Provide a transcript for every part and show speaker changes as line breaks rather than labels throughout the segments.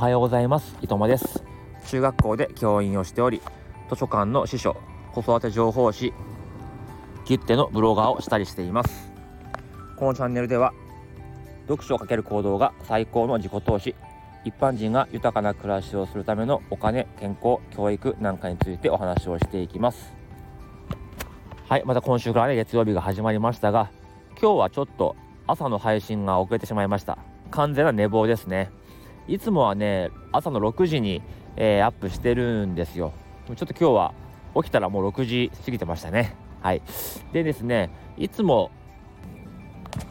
おはようございます。伊藤です。中学校で教員をしており図書館の司書子育て情報誌ギュッテのブロガーをしたりしています。このチャンネルでは読書をかける行動が最高の自己投資一般人が豊かな暮らしをするためのお金健康教育なんかについてお話をしていきます。はいまた今週からね月曜日が始まりましたが今日はちょっと朝の配信が遅れてしまいました。完全な寝坊ですね。いつもはね朝の6時に、えー、アップしてるんですよ。ちょっと今日は起きたらもう6時過ぎてましたね。はい。でですねいつも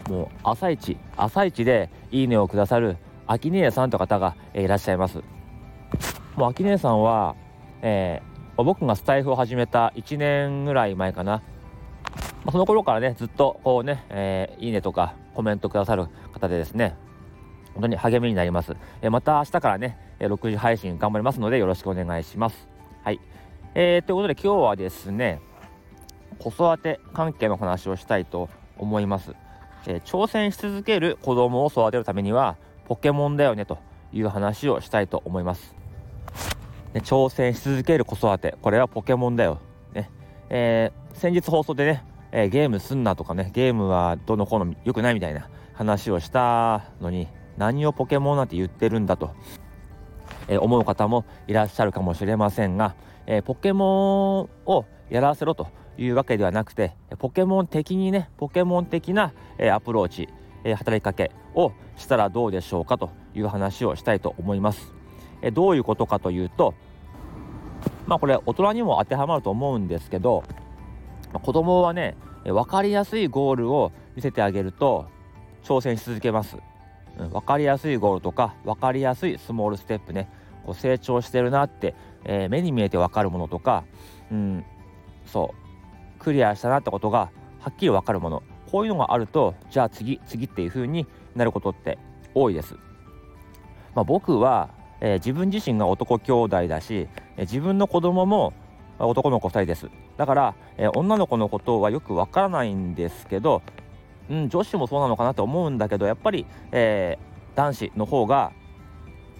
もう朝一朝一でいいねをくださる秋姉さんという方が、えー、いらっしゃいます。もう秋姉さんは、えー、僕がスタイフを始めた1年ぐらい前かな、まあ、その頃からねずっとこうね、えー、いいねとかコメントくださる方でですね。本当に励みになります。えまた明日からね、6時配信頑張りますのでよろしくお願いします。はい。えー、ということで今日はですね、子育て関係の話をしたいと思います。えー、挑戦し続ける子供を育てるためにはポケモンだよねという話をしたいと思います。ね、挑戦し続ける子育て、これはポケモンだよ。ねえー、先日放送でね、え、ゲームすんなとかね、ゲームはどの子の良くないみたいな話をしたのに、何をポケモンなんて言ってるんだと、えー、思う方もいらっしゃるかもしれませんが、えー、ポケモンをやらせろというわけではなくてポケモン的にねポケモン的な、え、アプローチ、え働きかけをしたらどうでしょうかという話をしたいと思います。えどういうことかというとまあこれ大人にも当てはまると思うんですけど子供はね分かりやすいゴールを見せてあげると挑戦し続けます。分かりやすいゴールとか分かりやすいスモールステップねこう成長してるなって、えー、目に見えて分かるものとか、うん、そうクリアしたなってことがはっきり分かるものこういうのがあるとじゃあ次次っていう風になることって多いです。まあ、僕は、えー、自分自身が男兄弟だし、えー、自分の子供も男の子2人ですだから、えー、女の子のことはよくわからないんですけどうん、女子もそうなのかなと思うんだけどやっぱり、えー、男子の方が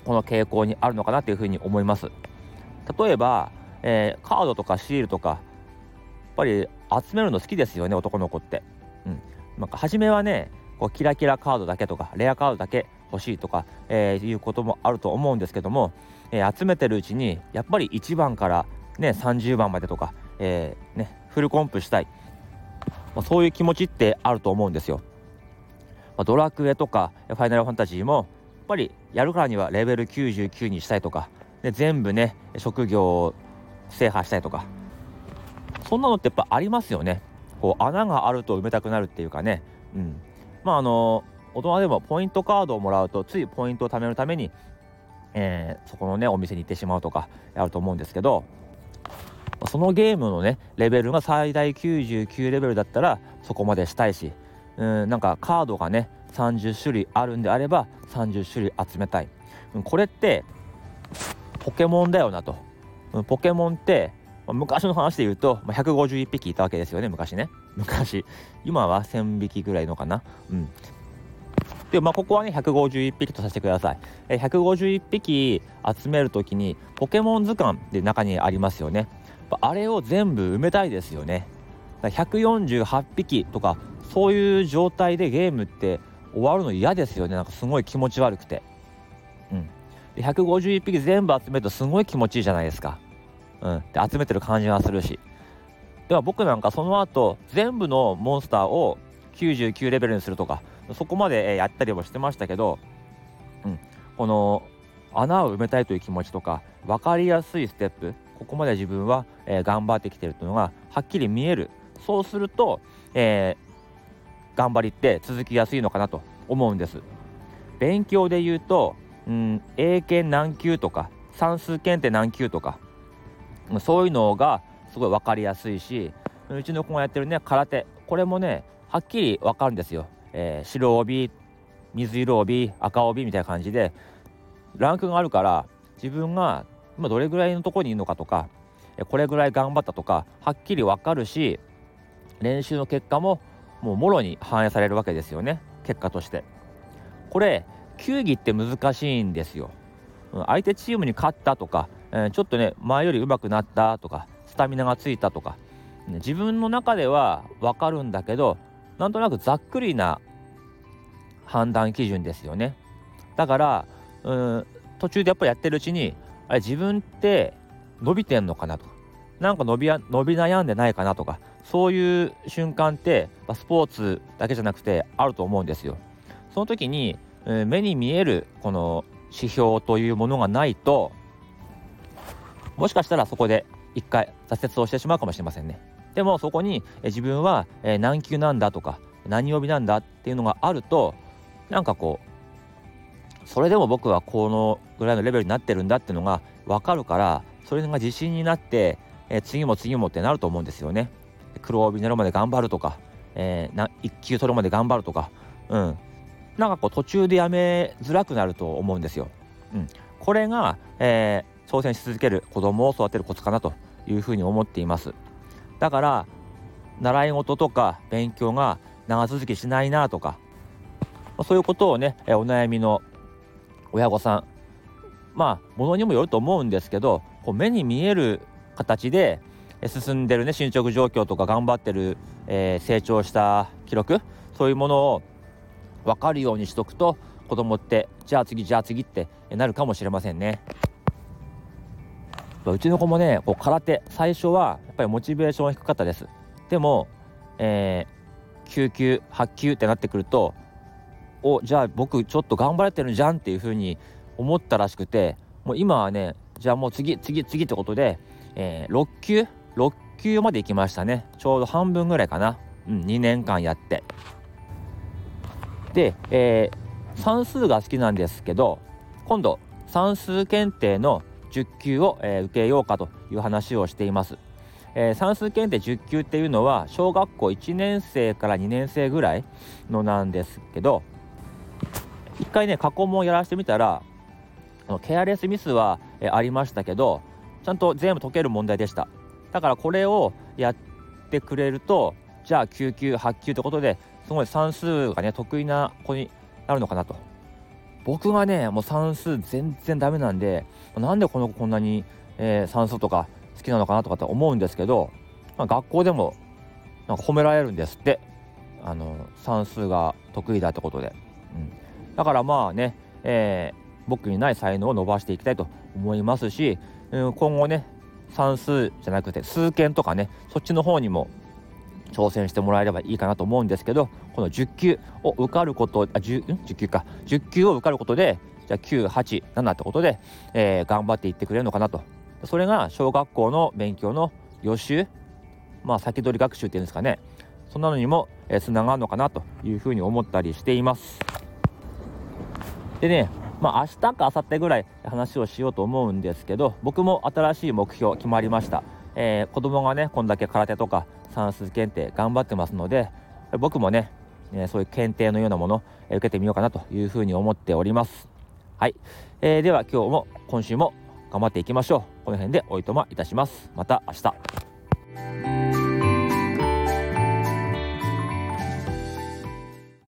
この傾向にあるのかなというふうに思います。例えば、えー、カードとかシールとかやっぱり集めるの好きですよね男の子って、うん、なんか初めはねこうキラキラカードだけとかレアカードだけ欲しいとか、えー、いうこともあると思うんですけども、えー、集めてるうちにやっぱり1番からね30番までとか、えー、ね、フルコンプしたい。まあ、そういう気持ちってあると思うんですよ。まあ、ドラクエとかファイナルファンタジーもやっぱりやるからにはレベル99にしたいとかで全部ね職業を制覇したいとかそんなのってやっぱありますよね。こう穴があると埋めたくなるっていうかね。うん、まああの大人でもポイントカードをもらうとついポイントを貯めるために、えー、そこのねお店に行ってしまうとかあると思うんですけどそのゲームのねレベルが最大99レベルだったらそこまでしたいしうんなんかカードがね30種類あるんであれば30種類集めたい、これってポケモンだよなと、ポケモンって昔の話で言うと151匹いたわけですよね昔ね。昔。今は1000匹ぐらいのかな。うん。でまあここはね151匹とさせてください。え151匹集める時にポケモン図鑑で中にありますよね。あれを全部埋めたいですよね。148匹とかそういう状態でゲームって終わるの嫌ですよね。なんかすごい気持ち悪くて。うん。で151匹全部集めるとすごい気持ちいいじゃないですか。うん。で集めてる感じがするし。では僕なんかその後全部のモンスターを99レベルにするとかそこまでやったりもしてましたけど、うん、この穴を埋めたいという気持ちとか分かりやすいステップここまで自分は、えー、頑張ってきてるというのがはっきり見える。そうすると、えー、頑張りって続きやすいのかなと思うんです。勉強で言うと、うん、英検何級とか算数検定何級とかそういうのがすごい分かりやすいしうちの子がやってるね空手。これもねはっきり分かるんですよ、えー、白帯水色帯赤帯みたいな感じでランクがあるから自分が今どれぐらいのとこにいるのかとかこれぐらい頑張ったとかはっきり分かるし練習の結果ももうもろに反映されるわけですよね結果として。これ球技って難しいんですよ。相手チームに勝ったとか、え、ちょっとね前より上手くなったとかスタミナがついたとか、自分の中では分かるんだけどなんとなくざっくりな判断基準ですよね。だからうん途中でやっぱりやってるうちにあれ自分って伸びてんのかなとかなんか伸び伸び悩んでないかなとかそういう瞬間ってスポーツだけじゃなくてあると思うんですよ。その時に、目に見えるこの指標というものがないともしかしたらそこで一回挫折をしてしまうかもしれませんね。でもそこに、自分は、何級なんだとか何曜日なんだっていうのがあるとなんかこうそれでも僕はこのぐらいのレベルになってるんだっていうのが分かるからそれが自信になって、えー、次も次もってなると思うんですよね。黒帯狙うまで頑張るとか、えー、な1級取るまで頑張るとか、うん、なんかこう途中でやめづらくなると思うんですよ。うん、これが、えー、挑戦し続ける子供を育てるコツかなというふうに思っています。だから習い事とか勉強が長続きしないなとかそういうことをねお悩みの親御さんまあものにもよると思うんですけどこう目に見える形で進んでるね進捗状況とか頑張ってる、えー、成長した記録そういうものを分かるようにしとくと子供ってじゃあ次じゃあ次ってなるかもしれませんね。うちの子もねこう空手最初はやっぱりモチベーションが低かったです。でも、えー、9級8級ってなってくるとおじゃあ僕ちょっと頑張れてるじゃんっていう風に思ったらしくてもう今はねじゃあもう次次次ってことで、えー、6級6級まで行きましたね。ちょうど半分ぐらいかな、うん、2年間やって。で、えー、算数が好きなんですけど今度算数検定の10級を、えー、受けようかという話をしています、えー、算数検定10級っていうのは小学校1年生から2年生ぐらいのなんですけど一回ね過去問やらせてみたらケアレスミスは、えありましたけどちゃんと全部解ける問題でした。だからこれをやってくれるとじゃあ9級8級ってことですごい算数がね得意な子になるのかなと。僕がねもう算数全然ダメなんでなんでこの子こんなに、えー、算数とか好きなのかなとかって思うんですけど、まあ、学校でもなんか褒められるんですって。あの算数が得意だってことで、うん、だからまあね、えー、僕にない才能を伸ばしていきたいと思いますし、うん、今後ね算数じゃなくて数検とかねそっちの方にも挑戦してもらえればいいかなと思うんですけどこの10級を受かることあ 10, 10級か。10級を受かることでじゃあ987ってことで、えー、頑張っていってくれるのかなと。それが小学校の勉強の予習まあ先取り学習っていうんですかね。そんなのにもつな、がるのかなというふうに思ったりしています。でねまあ明日か明後日ぐらい話をしようと思うんですけど僕も新しい目標決まりました、えー、子供がねこんだけ空手とか算数検定頑張ってますので僕もね、え、そういう検定のようなものを受けてみようかなというふうに思っております。はい、えー、では今日も今週も頑張っていきましょう。この辺でおいとまいたします。また明日。